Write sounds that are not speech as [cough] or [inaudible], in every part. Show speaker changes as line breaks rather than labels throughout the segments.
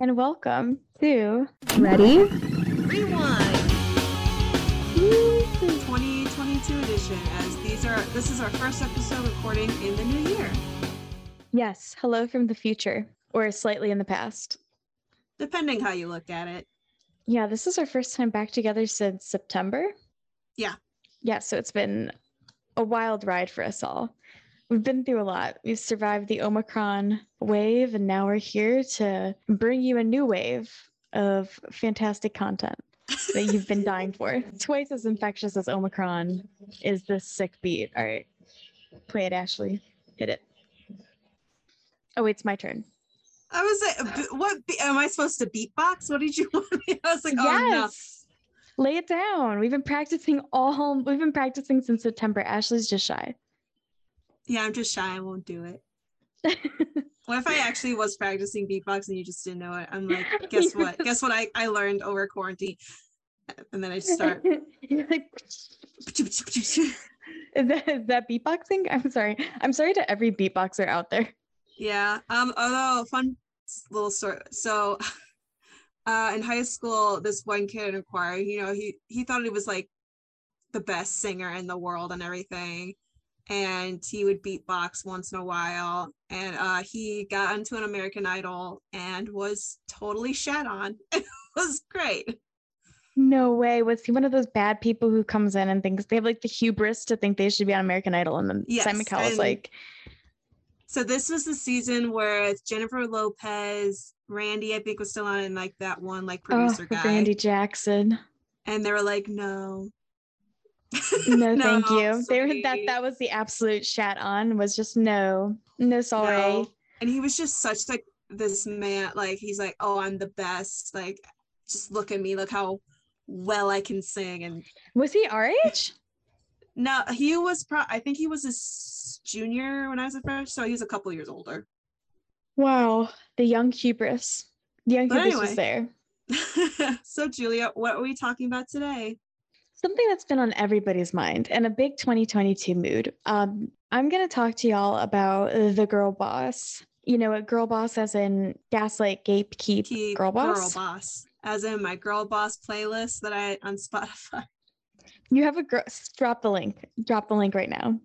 and welcome to
Ready?
Rewind 2022 edition as these are this is our first episode recording in the new year.
Yes, hello from the future or slightly in the past.
Depending how you look at it.
Yeah, this is our first time back together since September.
Yeah.
Yeah, so it's been a wild ride for us all. We've been through a lot. We've survived the Omicron wave, and now we're here to bring you a new wave of fantastic content that you've been dying for. [laughs] Twice as infectious as Omicron is this sick beat. All right, play it, Ashley. Hit it. Oh, it's my turn.
I was like, uh, what am I supposed to beatbox? What did you [laughs] want me? I was like, oh no.
Lay it down. We've been practicing all we've been practicing since September. Ashley's just shy.
Yeah, I'm just shy. I won't do it. [laughs] What if I actually was practicing beatbox and you just didn't know it? I'm like, [laughs] guess what? Guess what I, I learned over quarantine. And then I just start. [laughs]
Like, is that is that beatboxing? I'm sorry. I'm sorry to every beatboxer out there.
Yeah. Um. Although fun little story. So, uh, in high school, this one kid in a choir, you know, he he thought he was like the best singer in the world and everything, and he would beatbox once in a while. And uh, he got onto an American Idol and was totally shat on. [laughs] It was great.
No way. Was he one of those bad people who comes in and thinks they have like the hubris to think they should be on American Idol? And then
Yes,
Simon Cowell's
and-
like,
So this was the season where it's Jennifer Lopez, Randy, I think was still on, and like that one like
oh,
producer guy.
Randy Jackson.
And they were like, no. [laughs]
No, thank you. They were that that was the absolute chat on was just no, no sorry.
No. And he was just such like this man, like he's like, oh, I'm the best. Like, just look at me, look how well I can sing. And
Was he our age?
no, he was pro I think he was a junior when I was a freshman, so he was a couple years older.
Wow, the young hubris. The young
But
hubris was there. [laughs]
so Julia, what are we talking about today?
Something that's been on everybody's mind and a big 2022 mood. Um, I'm going to talk to y'all about the girl boss. You know, a girl boss as in gaslight, gatekeep,
Keep
girl boss.
Girl boss. As in my girl boss playlist that I on Spotify. [laughs]
You have a girl. Drop the link. Drop the link right now.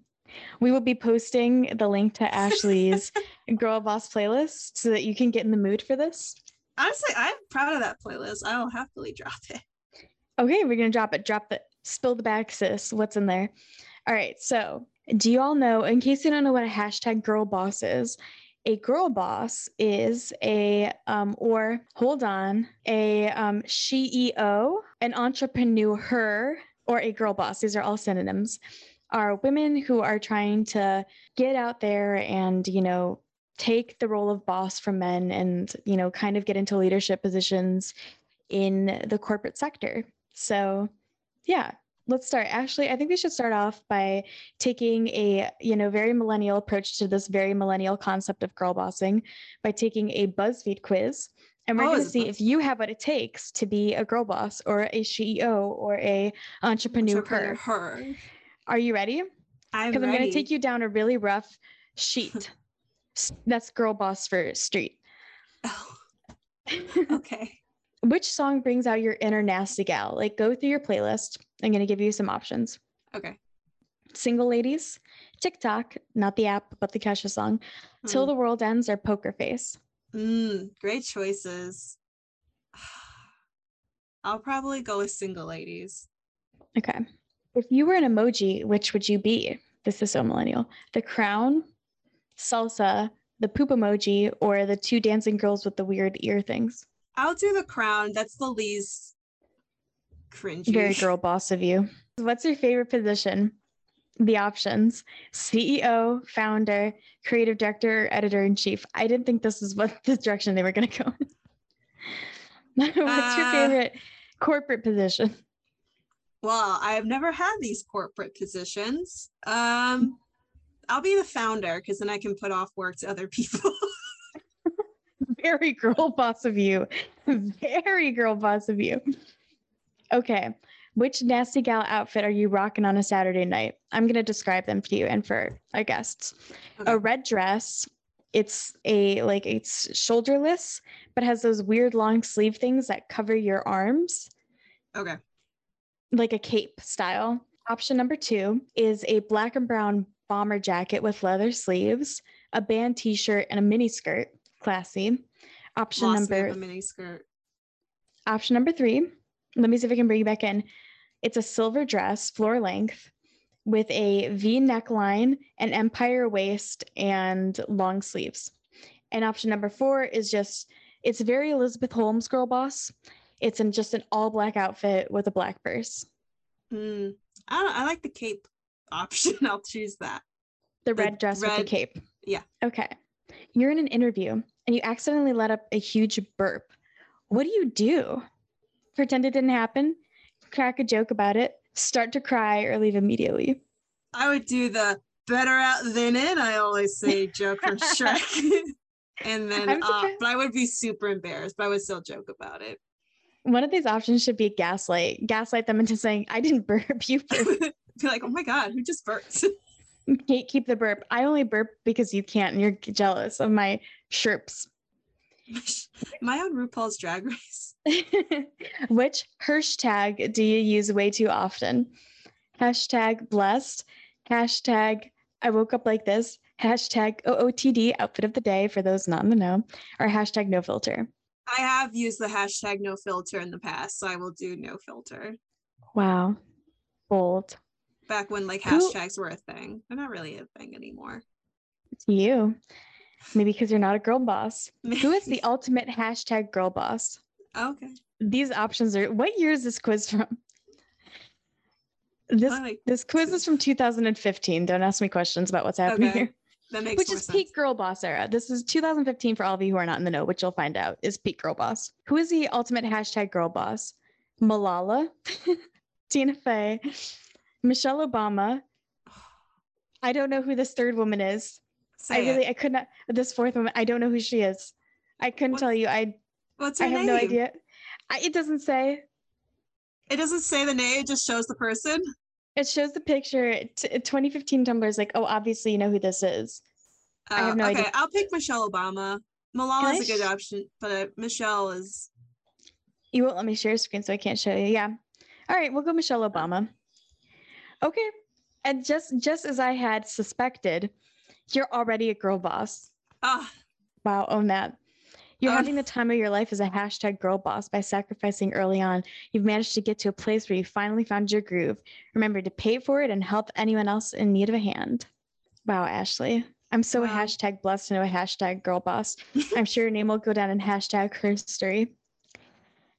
We will be posting the link to Ashley's [laughs] girl boss playlist so that you can get in the mood for this.
Honestly, I'm proud of that playlist. I'll happily drop it.
Okay, we're gonna drop it. Drop the spill the back, sis. What's in there? All right. So, do you all know? In case you don't know what a hashtag girl boss is, a girl boss is a um or hold on a um CEO, an entrepreneur, her, or a girl boss. These are all synonyms. Are women who are trying to get out there and you know take the role of boss from men and you know kind of get into leadership positions in the corporate sector. So, yeah, let's start. Ashley, I think we should start off by taking a, you know, very millennial approach to this very millennial concept of girl bossing by taking a BuzzFeed quiz. And we're
Oh,
going to see if you have what it takes to be a girl boss or a CEO or a entrepreneur.
Entrepreneur her.
Are you ready?
I'm
Because I'm going to take you down a really rough sheet. [laughs] That's girl boss for street.
Oh, [laughs] okay.
Which song brings out your inner nasty gal? Like, go through your playlist. I'm going to give you some options.
Okay.
Single Ladies, TikTok, not the app, but the Kesha song, Till the World Ends, or Poker Face.
Mm, great choices. [sighs] I'll probably go with single ladies.
Okay. If you were an emoji, which would you be? This is so millennial. The crown, salsa, the poop emoji, or the two dancing girls with the weird ear things.
I'll do the crown. That's the least cringy.
Very girl boss of you. What's your favorite position? The options CEO, founder, creative director, editor in chief. I didn't think this is what [laughs] the direction they were going to go. in. [laughs] What's your
Uh,
favorite corporate position?
Well, I have never had these corporate positions. Um, I'll be the founder because then I can put off work to other [laughs] people.
Very [laughs] girl boss of you. Very girl boss of you. Okay. Which nasty gal outfit are you rocking on a Saturday night? I'm going to describe them for you and for our guests.
Okay.
A red dress, It's a like it's shoulderless, but has those weird long sleeve things that cover your arms,
Okay.
like a cape style. Option number two is a black and brown bomber jacket with leather sleeves, a band t-shirt, and a mini skirt. Classy. Option
Lost
number
mini skirt.
Option number three, let me see if I can bring you back in. It's a silver dress, floor length, with a V neckline, an empire waist, and long sleeves. And option number four is just, it's very Elizabeth Holmes girl boss. It's in just an all black outfit with a black purse.
Hmm. I. I like the cape option. [laughs] I'll choose that.
The
The
red dress with the cape.
yeah.
Okay. You're in an interview and you accidentally let up a huge burp. What do you do? Pretend it didn't happen? Crack a joke about it? Start to cry or leave immediately?
I would do the better out than in. I always say [laughs] joke from Shrek. and then, uh, but I would be super embarrassed, but I would still joke about it.
One of these options should be gaslight. Gaslight them into saying, I didn't burp, you [laughs] burp.
be like, oh my god, who just burped?
Can't keep the burp. I only burp because you can't and you're jealous of my chirps. [laughs]
Am I on RuPaul's Drag Race? [laughs]
Which hashtag do you use way too often? Hashtag blessed. Hashtag I woke up like this. Hashtag OOTD outfit of the day for those not in the know. Or hashtag no filter.
I have used the hashtag no filter in the past, so I will do no filter.
Wow. Bold.
Back when like
Who-
hashtags were a thing. They're not really a thing anymore.
To you. Maybe because you're not a girl boss. [laughs] Who is the ultimate hashtag girl boss?
okay.
These options are what year is this quiz from? This
like
this quiz is from 2015. Don't ask me questions about what's happening
Okay.
here.
that makes
which is
sense.
peak girl boss era. This is 2015 for all of you who are not in the know, which you'll find out is peak girl boss. Who is the ultimate hashtag girl boss? Malala, [laughs] Tina Fey, Michelle Obama. [sighs] I don't know who this third woman is.
Say
I
it.
really, I could not. This fourth woman, I don't know who she is. I couldn't
What-
tell you. I,
What's her
I have
name?
no idea. I, it doesn't say.
It doesn't say the name, it just shows the person.
It shows the picture. T- 2015 Tumblr is like, oh, obviously you know who this is. I have
Uh,
no
okay,
idea.
I'll pick Michelle Obama. Malala is a good
sh-
option, but uh, Michelle is
You won't let me share a screen, so I can't show you. Yeah. All right, we'll go Michelle Obama. Okay. And just just as I had suspected, you're already a girl boss.
ah
Wow, own that. You're
Oh,
having the time of your life as a hashtag girl boss by sacrificing early on. You've managed to get to a place where you finally found your groove. Remember to pay for it and help anyone else in need of a hand. Wow, Ashley. I'm so
Wow.
hashtag blessed to know a hashtag girl boss. [laughs] I'm sure your name will go down in hashtag history.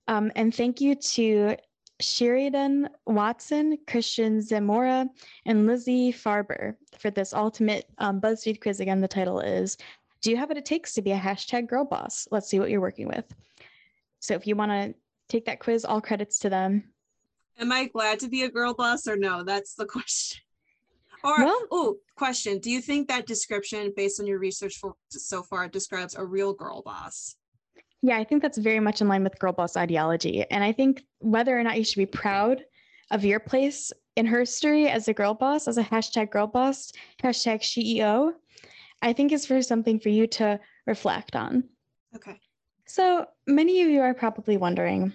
Um, and thank you to Sheridan Watson, Christian Zamora, and Lizzie Farber for this ultimate um, BuzzFeed quiz. Again, the title is Do you have what it takes to be a hashtag girl boss? Let's see what you're working with. So if you want to take that quiz, all credits to them.
am I glad to be a girl boss or no? That's the [laughs] question. Or
Well-
oh, question. Do you think that description based on your research for, so far describes a real girl boss?
Yeah, I think that's very much in line with girl boss ideology. And I think whether or not you should be proud of your place in her history as a girl boss, as a hashtag girl boss, hashtag CEO, I think is for something for you to reflect on.
Okay.
So many of you are probably wondering,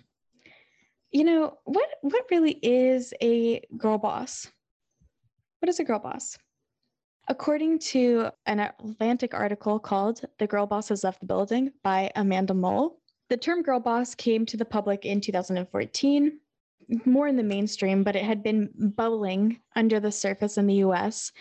you know, what what really is a girl boss? What is a girl boss? According to an Atlantic article called The Girl Boss Has Left the Building by Amanda Mull, the term girl boss came to the public in 2014, more in the mainstream, but it had been bubbling under the surface in the US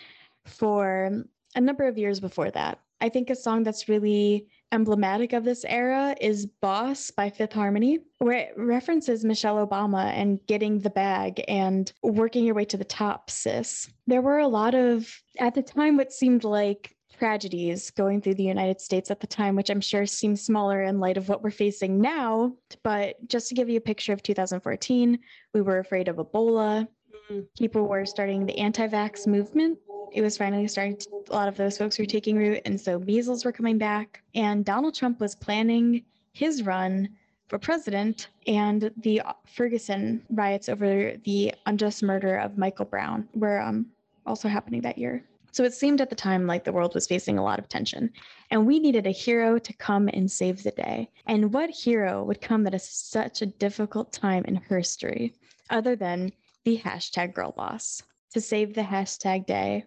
for a number of years before that. I think a song that's really emblematic of this era is Boss by Fifth Harmony, where it references Michelle Obama and getting the bag and working your way to the top, sis. There were a lot of, at the time, what seemed like tragedies going through the United States at the time, which I'm sure seems smaller in light of what we're facing now. But just to give you a picture of 2014, we were afraid of Ebola.
Mm,
People were starting the anti vax movement it was finally starting to, a lot of those folks were taking root and so measles were coming back. And donald trump was planning his run for president and the ferguson riots over the unjust murder of michael brown were um, also happening that year. So it seemed at the time like the world was facing a lot of tension, and we needed a hero to come and save the day. And what hero would come at a, such a difficult time in history other than the hashtag girl boss to save the hashtag day?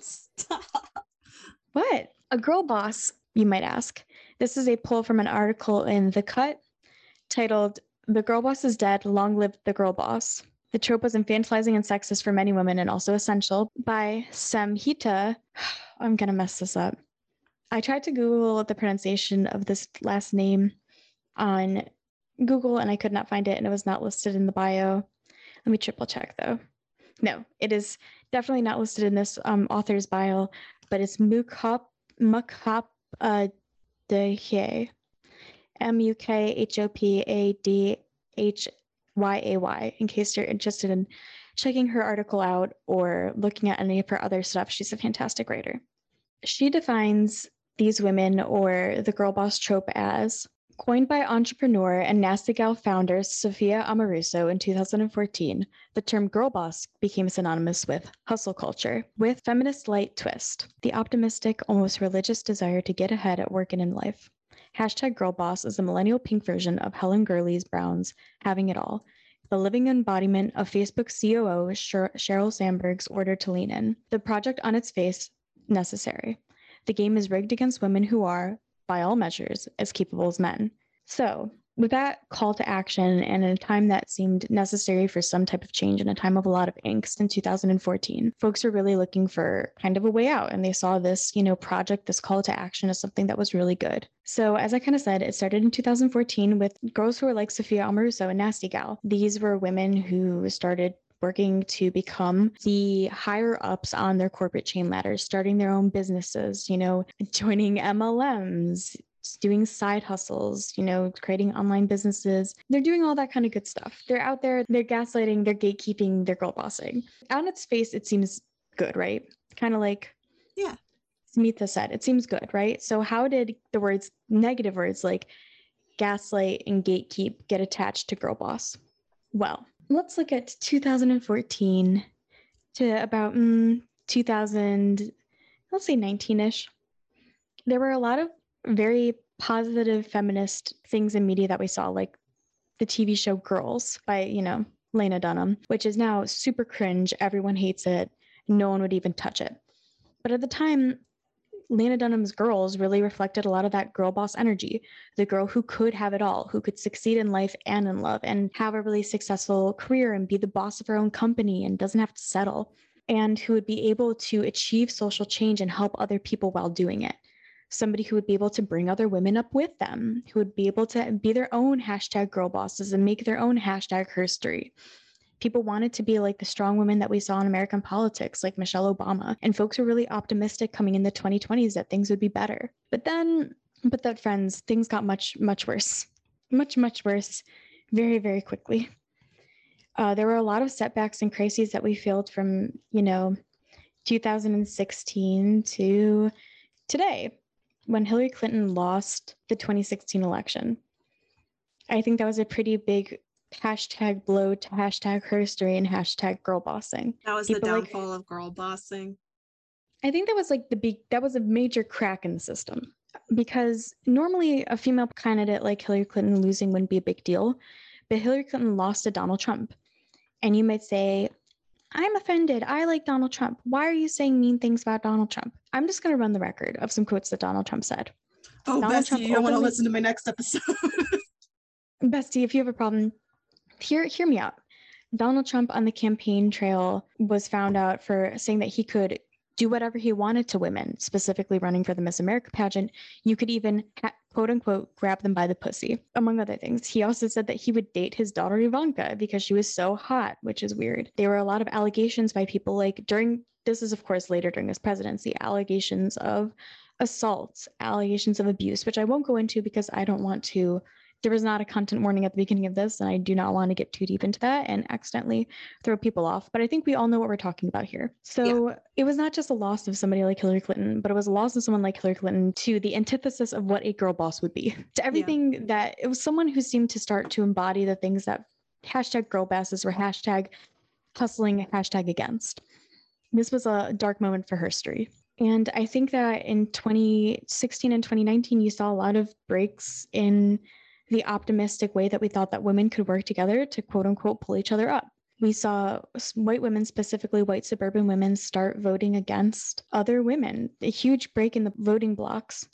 Stop.
What? A girl boss, you might ask. This is a pull from an article in The Cut titled The Girl Boss is Dead, Long Live the Girl Boss. The trope was infantilizing and sexist for many women and also essential by Samhita. [sighs] I'm going to mess this up. I tried to Google the pronunciation of this last name on Google and I could not find it and it was not listed in the bio. Let me triple check though. No, it is definitely not listed in this um, author's bio, but it's Mukhap Mukhap uh. M U K H O P A D H Y A Y, in case you're interested in checking her article out or looking at any of her other stuff. She's a fantastic writer. She defines these women or the girl boss trope as coined by entrepreneur and Nasty Gal founder Sophia Amoruso in 2014, the term girl boss became synonymous with hustle culture, with feminist light twist, the optimistic, almost religious desire to get ahead at work and in life. Hashtag Girl Boss is a millennial pink version of Helen Gurley's Brown's Having It All, the living embodiment of Facebook COO Sher- Sheryl Sandberg's order to lean in. The project on its face, necessary. The game is rigged against women who are, by all measures, as capable as men. So, with that call to action and in a time that seemed necessary for some type of change in a time of a lot of angst in 2014 folks were really looking for kind of a way out and they saw this you know project this call to action as something that was really good so as i kind of said it started in 2014 with girls who were like sophia amoruso and nasty gal these were women who started working to become the higher ups on their corporate chain ladders, starting their own businesses, you know, [laughs] joining MLMs, doing side hustles, you know, creating online businesses. They're doing all that kind of good stuff. They're out there, they're gaslighting, they're gatekeeping, they're girl bossing. On its face, it seems good, right? Kind of like,
Yeah.
Samhita said, it seems good, right? So, how did the words, negative words like gaslight and gatekeep get attached to girl boss? Well, let's look at 2014 to about mm, 2000, let's say 19 ish. There were a lot of very positive feminist things in media that we saw, like the TV show Girls by, you know, Lena Dunham, which is now super cringe. Everyone hates it. No one would even touch it. But at the time, Lena Dunham's girls really reflected a lot of that girl boss energy. The girl who could have it all, who could succeed in life and in love and have a really successful career and be the boss of her own company and doesn't have to settle, and who would be able to achieve social change and help other people while doing it somebody who would be able to bring other women up with them, who would be able to be their own hashtag girl bosses and make their own hashtag herstory. People wanted to be like the strong women that we saw in American politics, like Michelle Obama. And folks were really optimistic coming in the 2020s that things would be better. But then, but that friends, things got much, much worse. Much, much worse very, very quickly. Uh, there were a lot of setbacks and crises that we felt from, you know, 2016 to today when Hillary Clinton lost the 2016 election. I think that was a pretty big hashtag blow to hashtag herstory and hashtag girl bossing.
That was
People
the
like-
downfall of girl bossing.
I think that was like the big, that was a major crack in the system because normally a female candidate like Hillary Clinton losing wouldn't be a big deal, but Hillary Clinton lost to Donald Trump. And you might say, I'm offended. I like Donald Trump. Why are you saying mean things about Donald Trump? I'm just going to run the record of some quotes that Donald Trump said.
Oh,
Donald
Bessie,
Trump
you don't want to listen to my next episode. [laughs]
Bestie, if you have a problem, hear hear me out. Donald Trump on the campaign trail was found out for saying that he could do whatever he wanted to women, specifically running for the Miss America pageant. You could even quote unquote grab them by the pussy, among other things. He also said that he would date his daughter Ivanka because she was so hot, which is weird. There were a lot of allegations by people like during this is of course later during his presidency, allegations of assaults, allegations of abuse, which I won't go into because I don't want to there was not a content warning at the beginning of this, and I do not want to get too deep into that and accidentally throw people off. But I think we all know what we're talking about here. So it was not just a loss of somebody like Hillary Clinton, but it was a loss of someone like Hillary Clinton to the antithesis of what a girl boss would be. [laughs] To everything that it was someone who seemed to start to embody the things that hashtag girl bosses were hashtag hustling, hashtag against. This was a dark moment for history. And I think that in 2016 and 2019, you saw a lot of breaks in the optimistic way that we thought that women could work together to quote unquote pull each other up. We saw white women, specifically white suburban women, start voting against other women, a huge break in the voting blocks.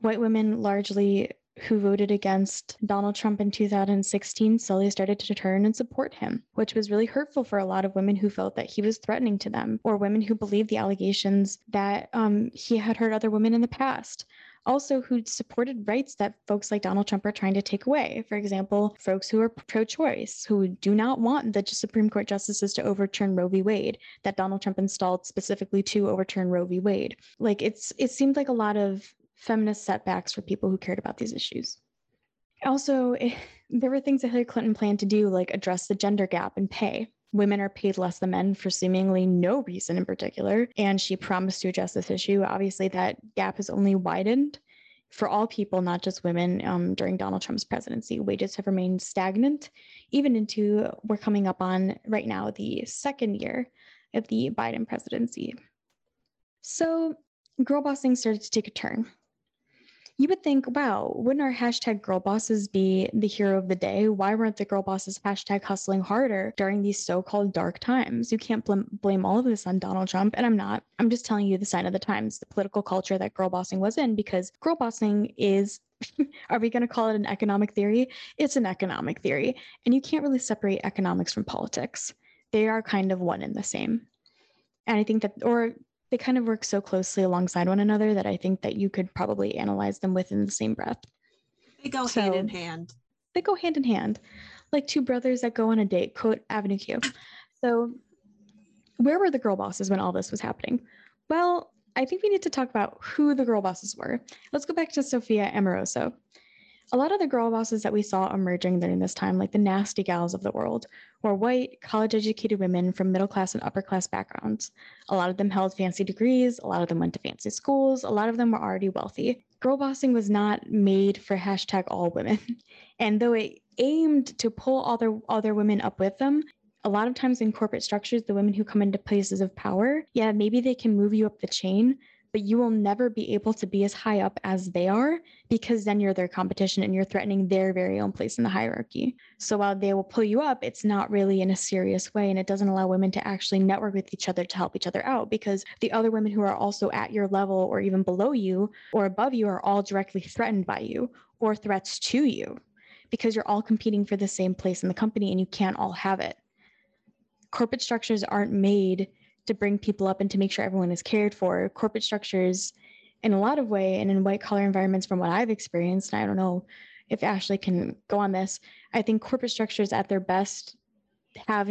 White women largely who voted against Donald Trump in 2016 slowly started to turn and support him, which was really hurtful for a lot of women who felt that he was threatening to them, or women who believed the allegations that um, he had hurt other women in the past. Also, who supported rights that folks like Donald Trump are trying to take away. For example, folks who are pro choice, who do not want the Supreme Court justices to overturn Roe v. Wade, that Donald Trump installed specifically to overturn Roe v. Wade. Like it's it seemed like a lot of feminist setbacks for people who cared about these issues. Also, it, [laughs] there were things that Hillary Clinton planned to do, like address the gender gap in pay. Women are paid less than men for seemingly no reason in particular. And she promised to address this issue. Obviously, that gap has only widened for all people, not just women, um, during Donald Trump's presidency. Wages have remained stagnant, even into we're coming up on right now the second year of the Biden presidency. So, girl bossing started to take a turn you would think, wow, wouldn't our hashtag girl bosses be the hero of the day? Why weren't the girl bosses hashtag hustling harder during these so called dark times? You can't blame, blame all of this on Donald Trump. And I'm not. I'm just telling you the sign of the times, the political culture that girl bossing was in, because girl bossing is [laughs] are we going to call it an economic theory? It's an economic theory. And you can't really separate economics from politics. They are kind of one and the same. And I think that, or they kind of work so closely alongside one another that I think that you could probably analyze them within the same breath.
They go so, hand in hand.
They go hand in hand, like two brothers that go on a date. Quote Avenue Q. So, where were the girl bosses when all this was happening? Well, I think we need to talk about who the girl bosses were. Let's go back to Sophia Amoruso a lot of the girl bosses that we saw emerging during this time, like the nasty gals of the world, were white, college educated women from middle class and upper class backgrounds. A lot of them held fancy degrees, a lot of them went to fancy schools, a lot of them were already wealthy. Girl bossing was not made for hashtag all women. [laughs] And though it aimed to pull other other women up with them, a lot of times in corporate structures, the women who come into places of power, yeah, maybe they can move you up the chain, but you will never be able to be as high up as they are because then you're their competition and you're threatening their very own place in the hierarchy. So while they will pull you up, it's not really in a serious way. And it doesn't allow women to actually network with each other to help each other out because the other women who are also at your level or even below you or above you are all directly threatened by you or threats to you because you're all competing for the same place in the company and you can't all have it. Corporate structures aren't made to bring people up and to make sure everyone is cared for. Corporate structures, in a lot of way, and in white collar environments, from what I've experienced, and I don't know if Ashley can go on this. I think corporate structures at their best have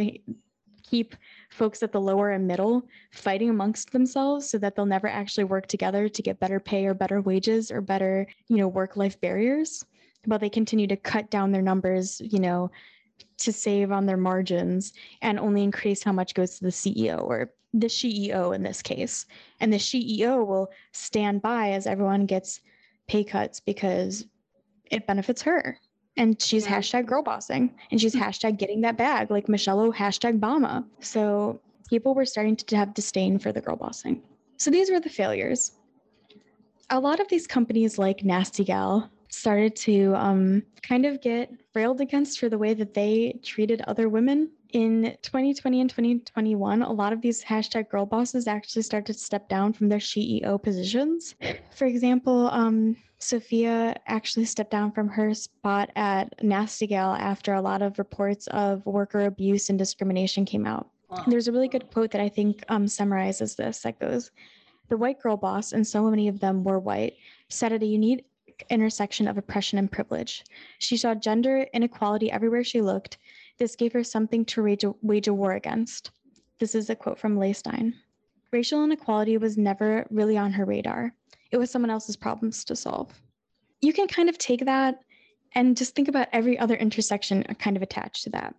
keep folks at the lower and middle fighting amongst themselves so that they'll never actually work together to get better pay or better wages or better you know work life barriers but they continue to cut down their numbers you know to save on their margins and only increase how much goes to the CEO or the CEO in this case. And the CEO will stand by as everyone gets pay cuts because it benefits her. And she's yeah. hashtag girl bossing and she's hashtag getting that bag like Michelle O hashtag Bama. So people were starting to have disdain for the girl bossing. So these were the failures. A lot of these companies like Nasty Gal started to um, kind of get railed against for the way that they treated other women. In 2020 and 2021, a lot of these hashtag girl bosses actually started to step down from their CEO positions. For example, um, Sophia actually stepped down from her spot at Nasty Gal after a lot of reports of worker abuse and discrimination came out. Wow. There's a really good quote that I think um, summarizes this that goes, The white girl boss, and so many of them were white, said at a unique intersection of oppression and privilege. She saw gender inequality everywhere she looked. This gave her something to wage a, wage a war against. This is a quote from Leigh Stein. Racial inequality was never really on her radar. It was someone else's problems to solve. You can kind of take that and just think about every other intersection kind of attached to that.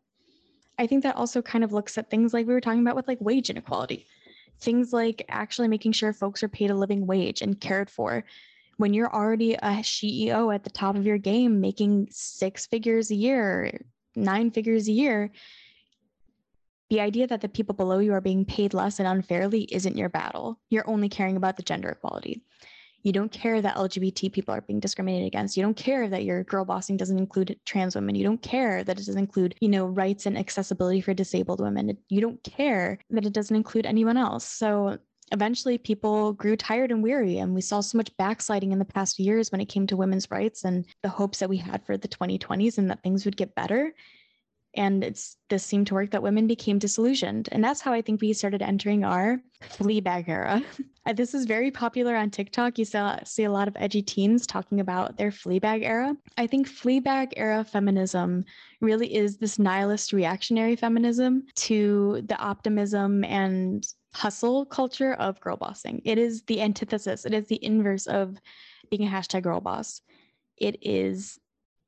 I think that also kind of looks at things like we were talking about with like wage inequality. Things like actually making sure folks are paid a living wage and cared for when you're already a CEO at the top of your game, making six figures a year, nine figures a year, The idea that the people below you are being paid less and unfairly isn't your battle. You're only caring about the gender equality. You don't care that LGBT people are being discriminated against. You don't care that your girl bossing doesn't include trans women. You don't care that it doesn't include, you know, rights and accessibility for disabled women. You don't care that it doesn't include anyone else. So eventually people grew tired and weary and we saw so much backsliding in the past years when it came to women's rights and the hopes that we had for the 2020s and that things would get better. And it's this seemed to work that women became disillusioned. And that's how i think we started entering our fleabag era. [laughs] This is very popular on tiktok. You saw, see a lot of edgy teens talking about their fleabag era. I think fleabag era feminism really is this nihilist reactionary feminism to the optimism and hustle culture of girl bossing. It is the antithesis. It is the inverse of being a hashtag girl boss. It is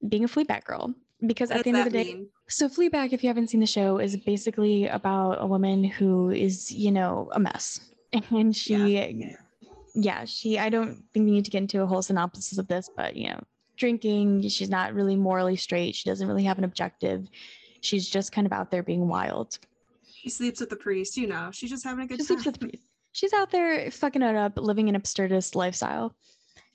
being a fleabag girl. Because what at the end of the day mean? so fleabag if you haven't seen the show is basically about a woman who is you know a mess. [laughs] And she yeah, yeah she i don't think we need to get into a whole synopsis of this but you know drinking she's not really morally straight. She doesn't really have an objective. She's just kind of out there being wild
she sleeps with the priest you know she's just having a good
she
time
sleeps with the priest she's out there fucking it up living an absurdist lifestyle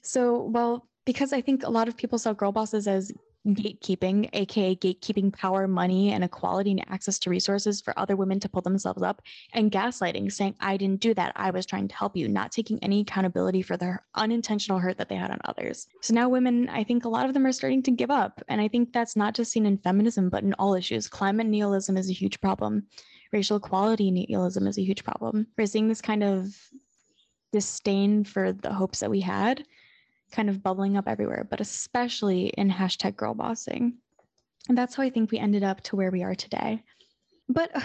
so well because i think a lot of people saw girl bosses as gatekeeping, aka gatekeeping power, money, and equality and access to resources for other women to pull themselves up, and gaslighting, saying, I didn't do that. I was trying to help you, not taking any accountability for the unintentional hurt that they had on others. So now women, I think a lot of them are starting to give up. And I think that's not just seen in feminism, but in all issues. Climate nihilism is a huge problem. Racial equality nihilism is a huge problem. We're seeing this kind of disdain for the hopes that we had kind of bubbling up everywhere, but especially in hashtag girl bossing. And that's how I think we ended up to where we are today. But uh,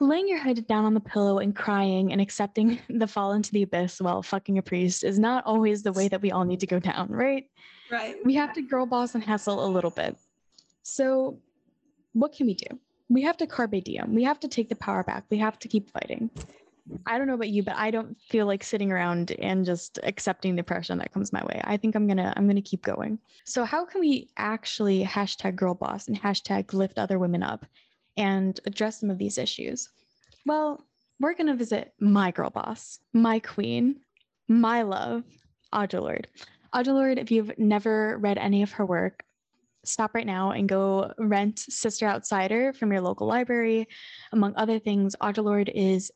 laying your head down on the pillow and crying and accepting [laughs] the fall into the abyss while fucking a priest is not always the way that we all need to go down, right?
Right.
We have to girl boss and hustle a little bit. So, what can we do? We have to carpe diem. We have to take the power back. We have to keep fighting. I don't know about you, but I don't feel like sitting around and just accepting the pressure that comes my way. I think I'm gonna I'm gonna keep going. So how can we actually hashtag girl boss and hashtag lift other women up and address some of these issues? Well, we're gonna visit my girl boss, my queen, my love, Audre Lorde. Audre Lorde, if you've never read any of her work, stop right now and go rent Sister Outsider from your local library. Among other things, Audre is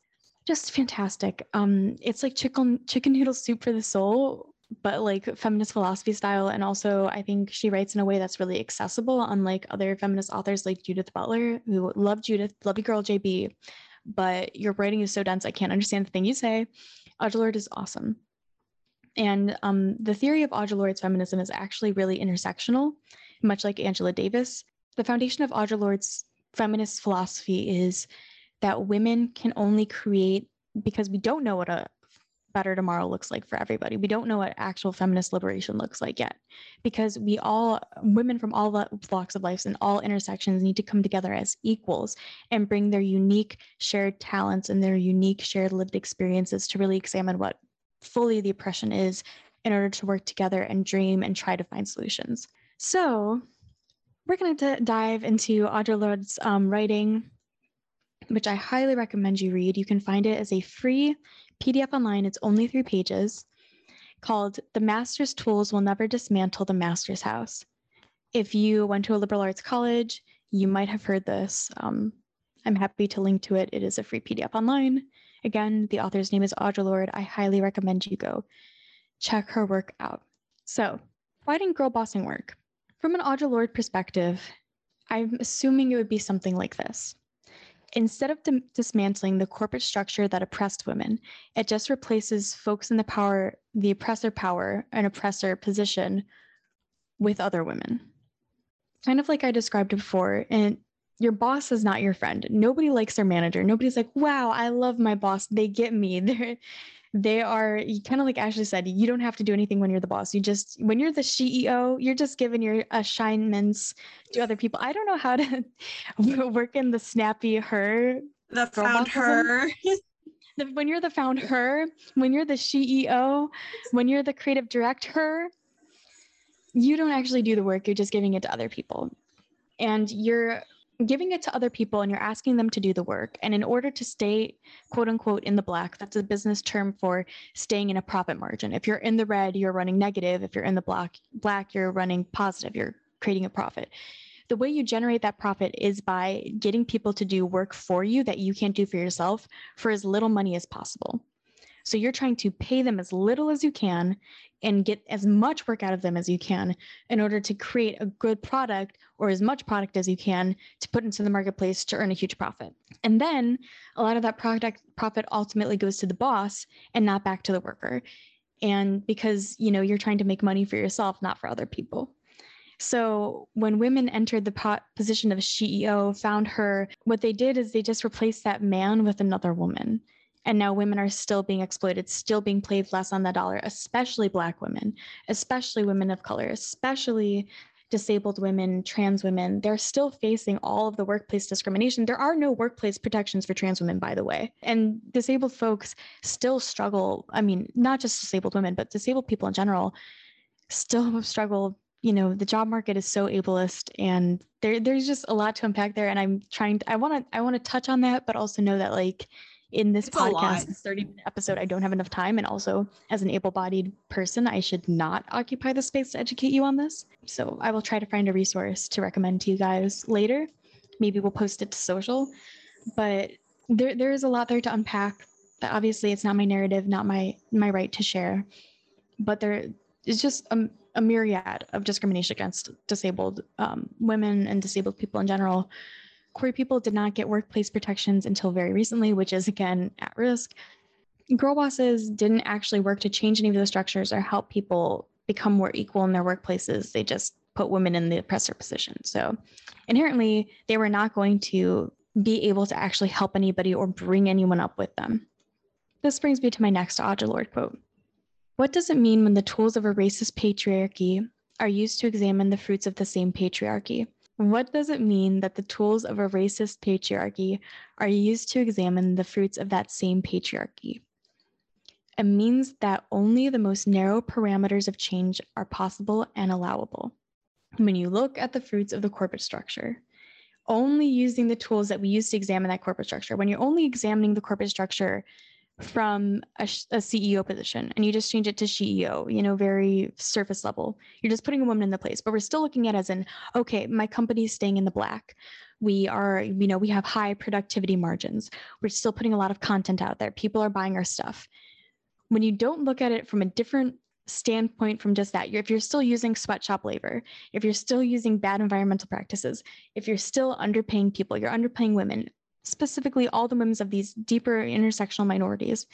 just fantastic. Um, it's like chicken chicken noodle soup for the soul, but like feminist philosophy style. And also, I think she writes in a way that's really accessible, unlike other feminist authors like Judith Butler, who love Judith, love you girl JB, but your writing is so dense I can't understand the thing you say. Audre is awesome. And um, the theory of Audre Lorde's feminism is actually really intersectional, much like Angela Davis. The foundation of Audre Lorde's feminist philosophy is that women can only create because we don't know what a better tomorrow looks like for everybody. We don't know what actual feminist liberation looks like yet because we all, women from all walks of life and all intersections need to come together as equals and bring their unique shared talents and their unique shared lived experiences to really examine what fully the oppression is in order to work together and dream and try to find solutions. So, we're going to dive into Audre Lorde's um, writing which I highly recommend you read. You can find it as a free PDF online. It's only three pages called The Master's Tools Will Never Dismantle the Master's House. If you went to a liberal arts college, you might have heard this. Um, I'm happy to link to it. It is a free PDF online. Again, the author's name is Audre Lorde. I highly recommend you go check her work out. So, why didn't girl bossing work? From an Audre Lorde perspective, I'm assuming it would be something like this. Instead of dim- dismantling the corporate structure that oppressed women, it just replaces folks in the power, the oppressor power and oppressor position with other women. Kind of like I described before, and your boss is not your friend. Nobody likes their manager. Nobody's like, wow, I love my boss. They get me. [laughs] They're they are kind of like Ashley said, you don't have to do anything when you're the boss. You just when you're the CEO, you're just giving your assignments to other people. I don't know how to [laughs] work in the snappy her.
The found her. [laughs]
when you're the found her, when you're the CEO, when you're the creative director, you don't actually do the work. You're just giving it to other people, and you're giving it to other people and you're asking them to do the work. And in order to stay quote unquote in the black, that's a business term for staying in a profit margin. If you're in the red, you're running negative. If you're in the black, black, you're running positive. You're creating a profit. The way you generate that profit is by getting people to do work for you that you can't do for yourself for as little money as possible. So you're trying to pay them as little as you can and get as much work out of them as you can in order to create a good product or as much product as you can to put into the marketplace to earn a huge profit. And then a lot of that product profit ultimately goes to the boss and not back to the worker. And because, you know, you're trying to make money for yourself, not for other people. So when women entered the position of CEO, found her, what they did is they just replaced that man with another woman. And now women are still being exploited, still being paid less on the dollar, especially Black women, especially women of color, especially disabled women, trans women. They're still facing all of the workplace discrimination. There are no workplace protections for trans women, by the way. And disabled folks still struggle. I mean, not just disabled women, but disabled people in general still [laughs] struggle you know the job market is so ableist and there there's just a lot to unpack there and i'm trying to i want to i want to touch on that but also know that like in this it's podcast, 30 minute episode, I don't have enough time. And also, as an able bodied person, I should not occupy the space to educate you on this. So I will try to find a resource to recommend to you guys later. Maybe we'll post it to social. But there, there is a lot there to unpack. Obviously, it's not my narrative, not my my right to share. But there is just a, a myriad of discrimination against disabled um, women and disabled people in general queer people did not get workplace protections until very recently, which is again at risk. Girl bosses didn't actually work to change any of the structures or help people become more equal in their workplaces. They just put women in the oppressor position. So inherently, they were not going to be able to actually help anybody or bring anyone up with them. This brings me to my next Audre quote. What does it mean when the tools of a racist patriarchy are used to examine the fruits of the same patriarchy? What does it mean that the tools of a racist patriarchy are used to examine the fruits of that same patriarchy? It means that only the most narrow parameters of change are possible and allowable. When you look at the fruits of the corporate structure, only using the tools that we use to examine that corporate structure, when you're only examining the corporate structure from a, a, CEO position and you just change it to CEO, you know, very surface level. You're just putting a woman in the place, but we're still looking at as in, okay, my company's staying in the black. We are, you know, we have high productivity margins. We're still putting a lot of content out there. People are buying our stuff. When you don't look at it from a different standpoint from just that, if you're still using sweatshop labor, if you're still using bad environmental practices, if you're still underpaying people, you're underpaying women, specifically all the women of these deeper intersectional minorities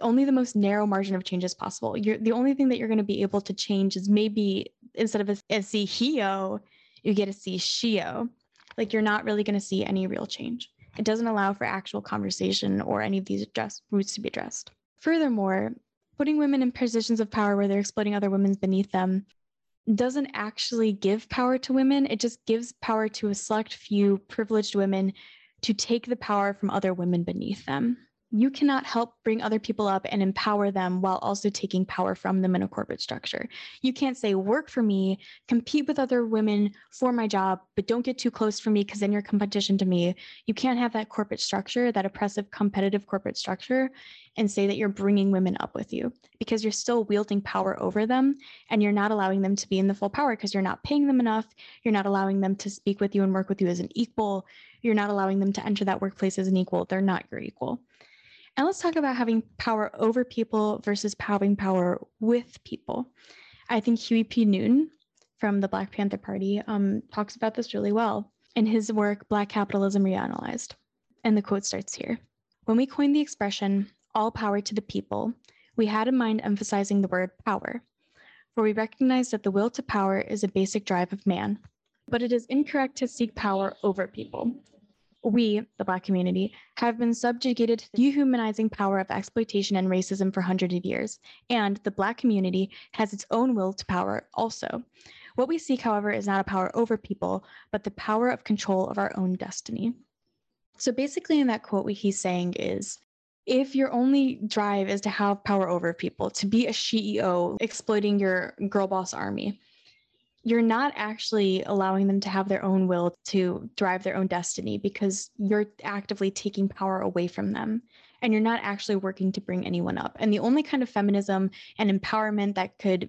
only the most narrow margin of change is possible. You're the only thing that you're going to be able to change is maybe instead of a, a C hio, you get a C shio. Like you're not really going to see any real change. It doesn't allow for actual conversation or any of these address, roots to be addressed. Furthermore, putting women in positions of power where they're exploiting other women beneath them doesn't actually give power to women. It just gives power to a select few privileged women to take the power from other women beneath them. You cannot help bring other people up and empower them while also taking power from them in a corporate structure. You can't say, work for me, compete with other women for my job, but don't get too close for me because then you're competition to me. You can't have that corporate structure, that oppressive, competitive corporate structure, and say that you're bringing women up with you because you're still wielding power over them and you're not allowing them to be in the full power because you're not paying them enough. You're not allowing them to speak with you and work with you as an equal you're not allowing them to enter that workplace as an equal. They're not your equal. And let's talk about having power over people versus having power with people. I think Huey P. Newton from the Black Panther Party um, talks about this really well in his work, Black Capitalism Reanalyzed. And the quote starts here When we coined the expression, all power to the people, we had in mind emphasizing the word power, for we recognize that the will to power is a basic drive of man, but it is incorrect to seek power over people. We, the Black community, have been subjugated to the dehumanizing power of exploitation and racism for hundreds of years, and the Black community has its own will to power also. What we seek, however, is not a power over people, but the power of control of our own destiny. So basically, in that quote, what he's saying is if your only drive is to have power over people, to be a CEO exploiting your girl boss army, you're not actually allowing them to have their own will to drive their own destiny because you're actively taking power away from them and you're not actually working to bring anyone up. And the only kind of feminism and empowerment that could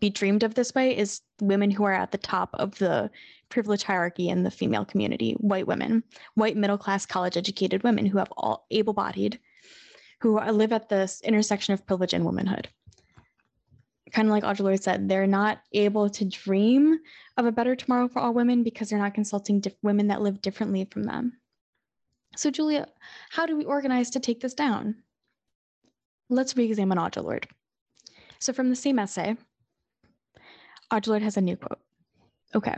be dreamed of this way is women who are at the top of the privilege hierarchy in the female community, white women, white middle class college educated women who have all able bodied, who live at this intersection of privilege and womanhood kind of like Audre Lorde said, they're not able to dream of a better tomorrow for all women because they're not consulting diff- women that live differently from them. So, Julia, how do we organize to take this down? Let's re examine Audre Lorde. So, from the same essay, Audre Lorde has a new quote. Okay.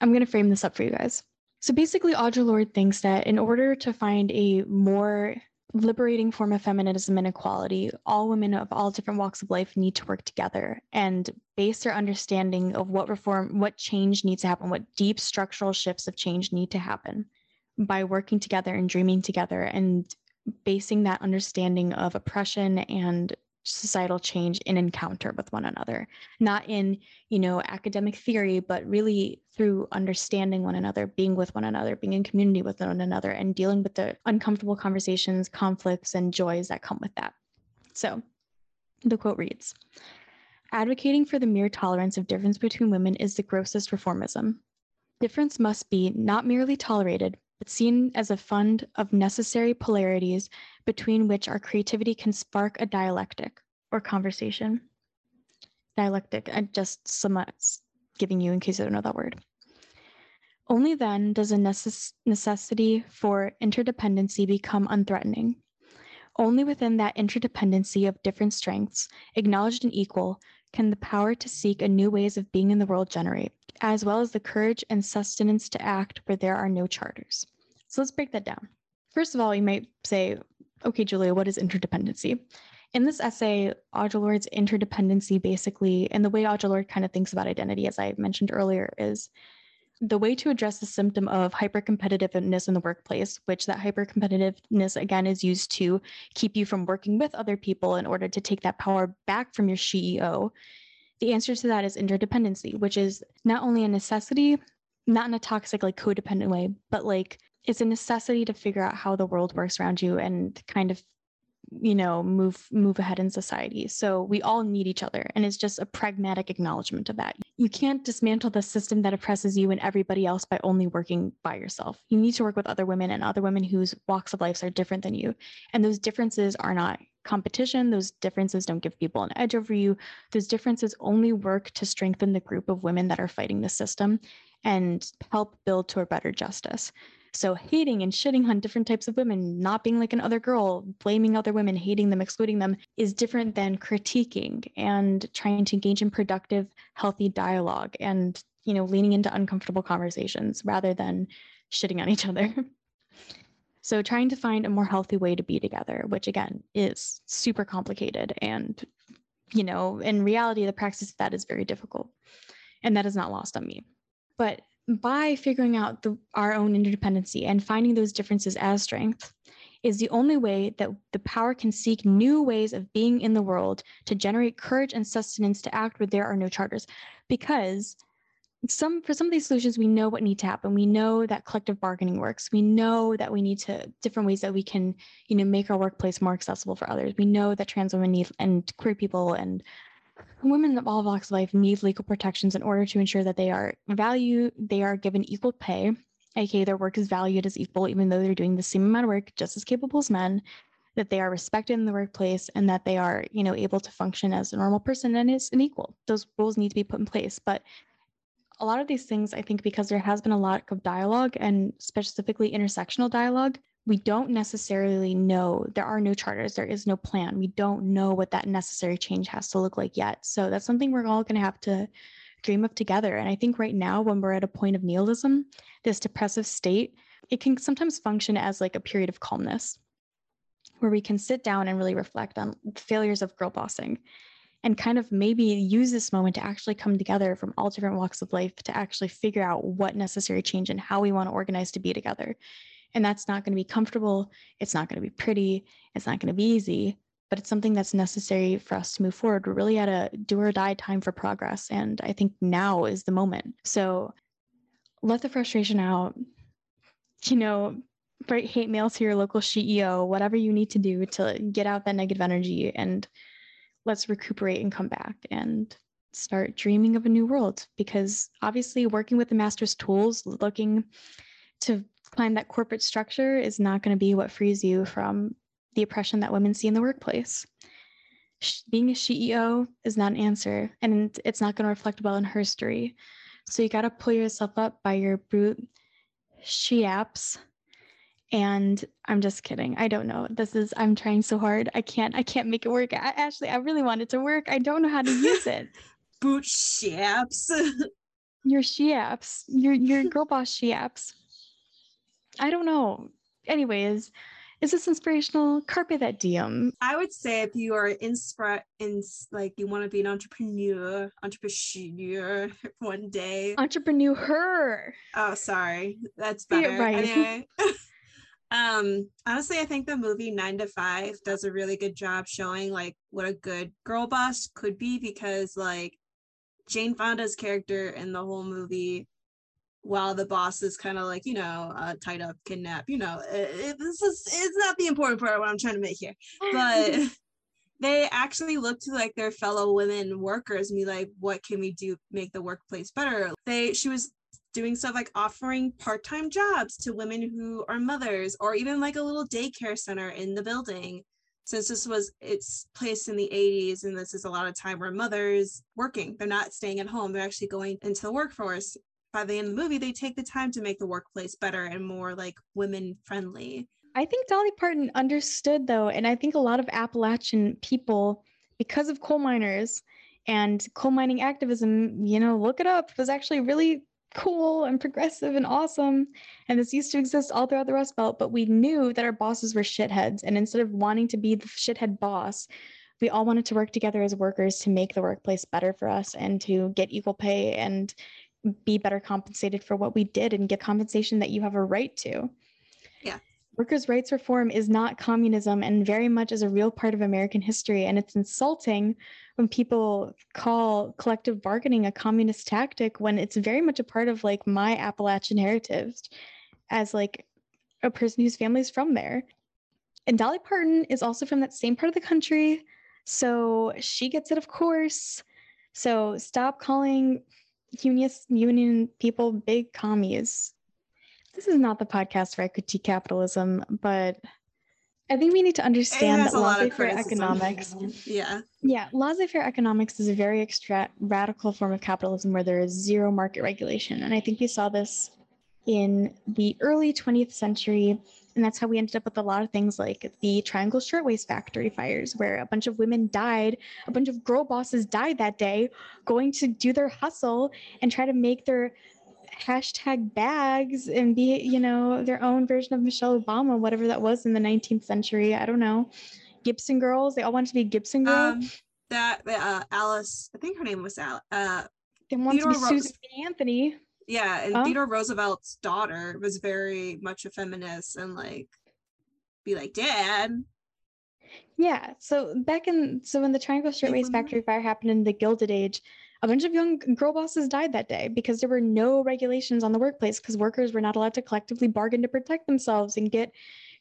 I'm going to frame this up for you guys. So, basically, Audre Lorde thinks that in order to find a more liberating form of feminism and equality, all women of all different walks of life need to work together and base their understanding of what reform, what change needs to happen, what deep structural shifts of change need to happen by working together and dreaming together and basing that understanding of oppression and societal change in encounter with one another not in you know academic theory but really through understanding one another being with one another being in community with one another and dealing with the uncomfortable conversations conflicts and joys that come with that. So the quote reads advocating for the mere tolerance of difference between women is the grossest reformism. Difference must be not merely tolerated but seen as a fund of necessary polarities between which our creativity can spark a dialectic or conversation. Dialectic, I just some uh, giving you in case you don't know that word. Only then does a necess- necessity for interdependency become unthreatening. Only within that interdependency of different strengths, acknowledged and equal, can the power to seek a new ways of being in the world generate, as well as the courage and sustenance to act where there are no charters. So let's break that down. First of all, you might say, okay, Julia, what is interdependency? In this essay, Audre Lorde's interdependency basically, and the way Audre Lorde kind of thinks about identity, as I mentioned earlier, is the way to address the symptom of hypercompetitiveness in the workplace, which that hypercompetitiveness again is used to keep you from working with other people in order to take that power back from your CEO. The answer to that is interdependency, which is not only a necessity, not in a toxic, like codependent way, but like it's a necessity to figure out how the world works around you and kind of you know move move ahead in society. So we all need each other and it's just a pragmatic acknowledgement of that. You can't dismantle the system that oppresses you and everybody else by only working by yourself. You need to work with other women and other women whose walks of life are different than you. And those differences are not competition. Those differences don't give people an edge over you. Those differences only work to strengthen the group of women that are fighting the system and help build to a better justice so hating and shitting on different types of women, not being like another girl, blaming other women, hating them, excluding them is different than critiquing and trying to engage in productive, healthy dialogue and, you know, leaning into uncomfortable conversations rather than shitting on each other. [laughs] so trying to find a more healthy way to be together, which again is super complicated and you know, in reality the practice of that is very difficult. And that is not lost on me. But by figuring out the, our own interdependency and finding those differences as strength is the only way that the power can seek new ways of being in the world to generate courage and sustenance to act where there are no charters. Because some for some of these solutions we know what need to happen. We know that collective bargaining works. We know that we need to different ways that we can you know make our workplace more accessible for others. We know that trans women need and queer people and women of all walks of life need legal protections in order to ensure that they are valued, they are given equal pay, aka their work is valued as equal, even though they're doing the same amount of work, just as capable as men, that they are respected in the workplace, and that they are, you know, able to function as a normal person and is an equal. Those rules need to be put in place. But a lot of these things, I think, because there has been a lot of dialogue and specifically intersectional dialogue, we don't necessarily know there are no charters there is no plan. We don't know what that necessary change has to look like yet. So that's something we're all going to have to dream of together. And i think right now when we're at a point of nihilism this depressive state it can sometimes function as like a period of calmness where we can sit down and really reflect on failures of girl bossing and kind of maybe use this moment to actually come together from all different walks of life to actually figure out what necessary change and how we want to organize to be together and that's not going to be comfortable. It's not going to be pretty. It's not going to be easy, but it's something that's necessary for us to move forward. We're really at a do or die time for progress. And I think now is the moment. So let the frustration out. You know, write hate mail to your local CEO, whatever you need to do to get out that negative energy and let's recuperate and come back and start dreaming of a new world because obviously working with the master's tools looking to climb that corporate structure is not going to be what frees you from the oppression that women see in the workplace. Being a ceo is not an answer and it's not going to reflect well in her story so you got to pull yourself up by your brute she apps and i'm just kidding i don't know. This is i'm trying so hard i can't i can't make it work. I, actually i really want it to work i don't know how to use it. [laughs]
Boot shaps [laughs]
your she apps your your girl boss she apps i don't know. Anyways is this inspirational? Carpe that diem.
I would say if you are inspired in like you want to be an entrepreneur entrepreneur [laughs] one day.
Entrepreneur. Her
oh sorry. That's better. right. anyway. [laughs] Um honestly i think the movie nine to five does a really good job showing like what a good girl boss could be because like jane fonda's character in the whole movie while the boss is kind of like you know uh, tied up kidnapped you know it, it, this is it's not the important part of what i'm trying to make here. But [laughs] [laughs] they actually look to like their fellow women workers and be like what can we do make the workplace better? They she was doing stuff like offering part-time jobs to women who are mothers or even like a little daycare center in the building. Since this was its placed in the 80s and this is a lot of time where mothers working they're not staying at home they're actually going into the workforce by the end of the movie they take the time to make the workplace better and more like women friendly
i think dolly parton understood though and i think a lot of appalachian people because of coal miners and coal mining activism you know look it up was actually really cool and progressive and awesome. And this used to exist all throughout the Rust Belt, but we knew that our bosses were shitheads. And instead of wanting to be the shithead boss, we all wanted to work together as workers to make the workplace better for us and to get equal pay and be better compensated for what we did and get compensation that you have a right to.
Yeah.
Workers' rights reform is not communism and very much is a real part of American history. And it's insulting when people call collective bargaining a communist tactic when it's very much a part of like my Appalachian heritage as like a person whose family is from there. And Dolly Parton is also from that same part of the country. So she gets it, of course. So stop calling union, union people big commies this is not the podcast where I critique capitalism, but I think we need to understand that laissez-faire economics.
Yeah.
Yeah, laissez-faire economics is a very extra radical form of capitalism where there is zero market regulation, and I think we saw this in the early 20th century, and that's how we ended up with a lot of things like the Triangle Shirtwaist Factory fires, where a bunch of women died, a bunch of girl bosses died that day, going to do their hustle and try to make their hashtag bags and be, you know, their own version of Michelle Obama, whatever that was in the 19th century. I don't know. Gibson girls, they all wanted to be Gibson girls. Um,
that uh, Alice, I think her name was Al. Uh,
they wanted Theodore to be Susan Anthony.
Yeah, and oh. Theodore Roosevelt's daughter was very much a feminist and like be like, Dad.
Yeah. So back in so when the Triangle Shirtwaist mm-hmm. Factory fire happened in the Gilded Age, a bunch of young girl bosses died that day because there were no regulations on the workplace because workers were not allowed to collectively bargain to protect themselves and get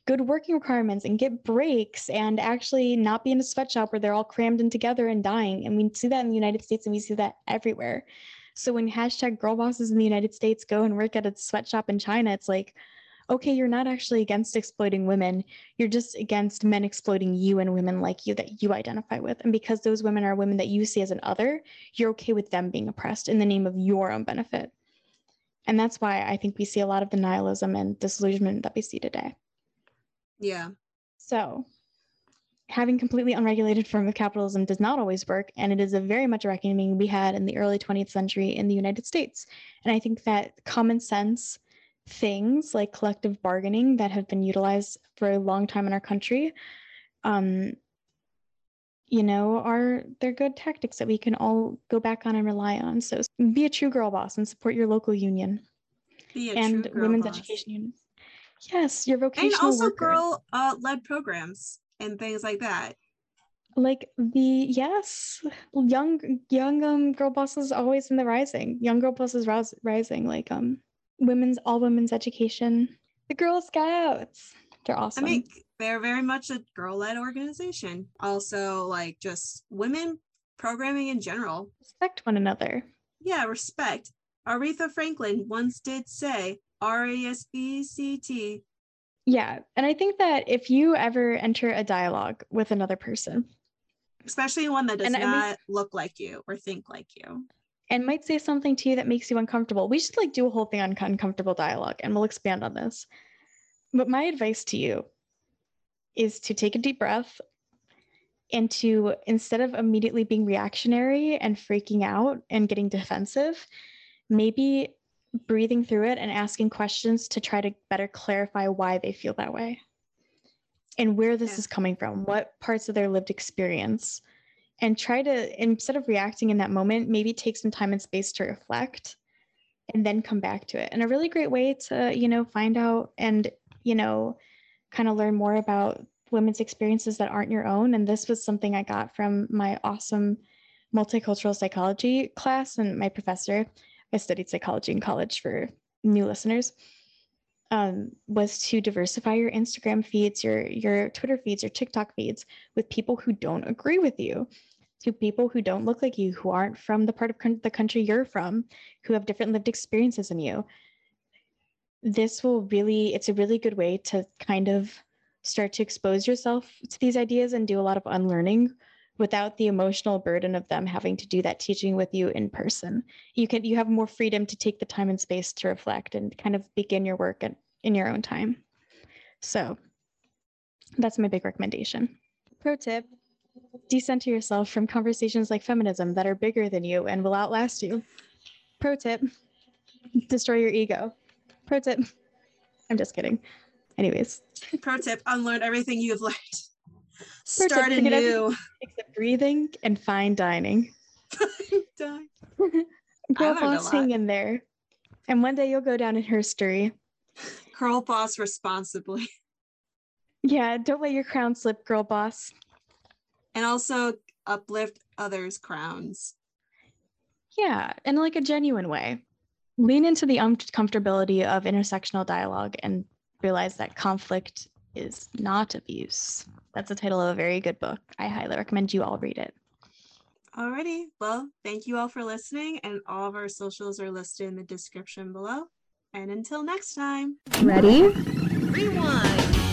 good working requirements and get breaks and actually not be in a sweatshop where they're all crammed in together and dying. And we see that in the United States and we see that everywhere. So when hashtag girl bosses in the United States go and work at a sweatshop in China, it's like, okay, you're not actually against exploiting women. You're just against men exploiting you and women like you that you identify with. And because those women are women that you see as an other, you're okay with them being oppressed in the name of your own benefit. And that's why I think we see a lot of the nihilism and disillusionment that we see today.
Yeah.
So, having completely unregulated form of capitalism does not always work and it is a very much a reckoning we had in the early 20th century in the united states and i think that common sense things like collective bargaining that have been utilized for a long time in our country um, you know are they're good tactics that we can all go back on and rely on so be a true girl boss and support your local union and women's boss. education unions yes your vocational
and also
worker.
girl uh, led programs and things like that
like the yes young young um girl bosses always in the rising young girl bosses rise, rising like um women's all women's education the girl scouts they're awesome
I mean, they're very much a girl-led organization. Also, like just women programming in general.
respect one another
Yeah, respect. Aretha Franklin once did say R-A-S-B-C-T.
yeah and i think that if you ever enter a dialogue with another person
especially one that does
And I mean-
not look like you or think like you.
and might say something to you that makes you uncomfortable. We should like do a whole thing on uncomfortable dialogue and we'll expand on this. But my advice to you is to take a deep breath and to instead of immediately being reactionary and freaking out and getting defensive, maybe breathing through it and asking questions to try to better clarify why they feel that way. And where this
Yeah.
is coming from, what parts of their lived experience. And try to instead of reacting in that moment maybe take some time and space to reflect and then come back to it. And a really great way to you know find out and you know kind of learn more about women's experiences that aren't your own. And this was something i got from my awesome multicultural psychology class and my professor i studied psychology in college for new listeners um, was to diversify your instagram feeds your your twitter feeds your tiktok feeds with people who don't agree with you to people who don't look like you, who aren't from the part of coun- the country you're from, who have different lived experiences than you. This will really, it's a really good way to kind of start to expose yourself to these ideas and do a lot of unlearning without the emotional burden of them having to do that teaching with you in person. You can you have more freedom to take the time and space to reflect and kind of begin your work at, in your own time. So that's my big recommendation. Pro tip decenter yourself from conversations like feminism that are bigger than you and will outlast you. Pro tip destroy your ego. Pro tip I'm just kidding. Anyways,
Pro tip: unlearn everything you've learned. Start anew. [laughs]
except breathing and fine dining. [laughs]
Die.
Girl boss, hang in there. And one day you'll go down in history.
Girl boss responsibly, [laughs]
Yeah, don't let your crown slip, girl boss.
and also uplift others' crowns.
Yeah, in like a genuine way. Lean into the uncomfortability of intersectional dialogue and realize that conflict is not abuse. That's the title of a very good book. I highly recommend you all read it.
Alrighty. Well, thank you all for listening, and all of our socials are listed in the description below. And until next time.
Ready?
Rewind.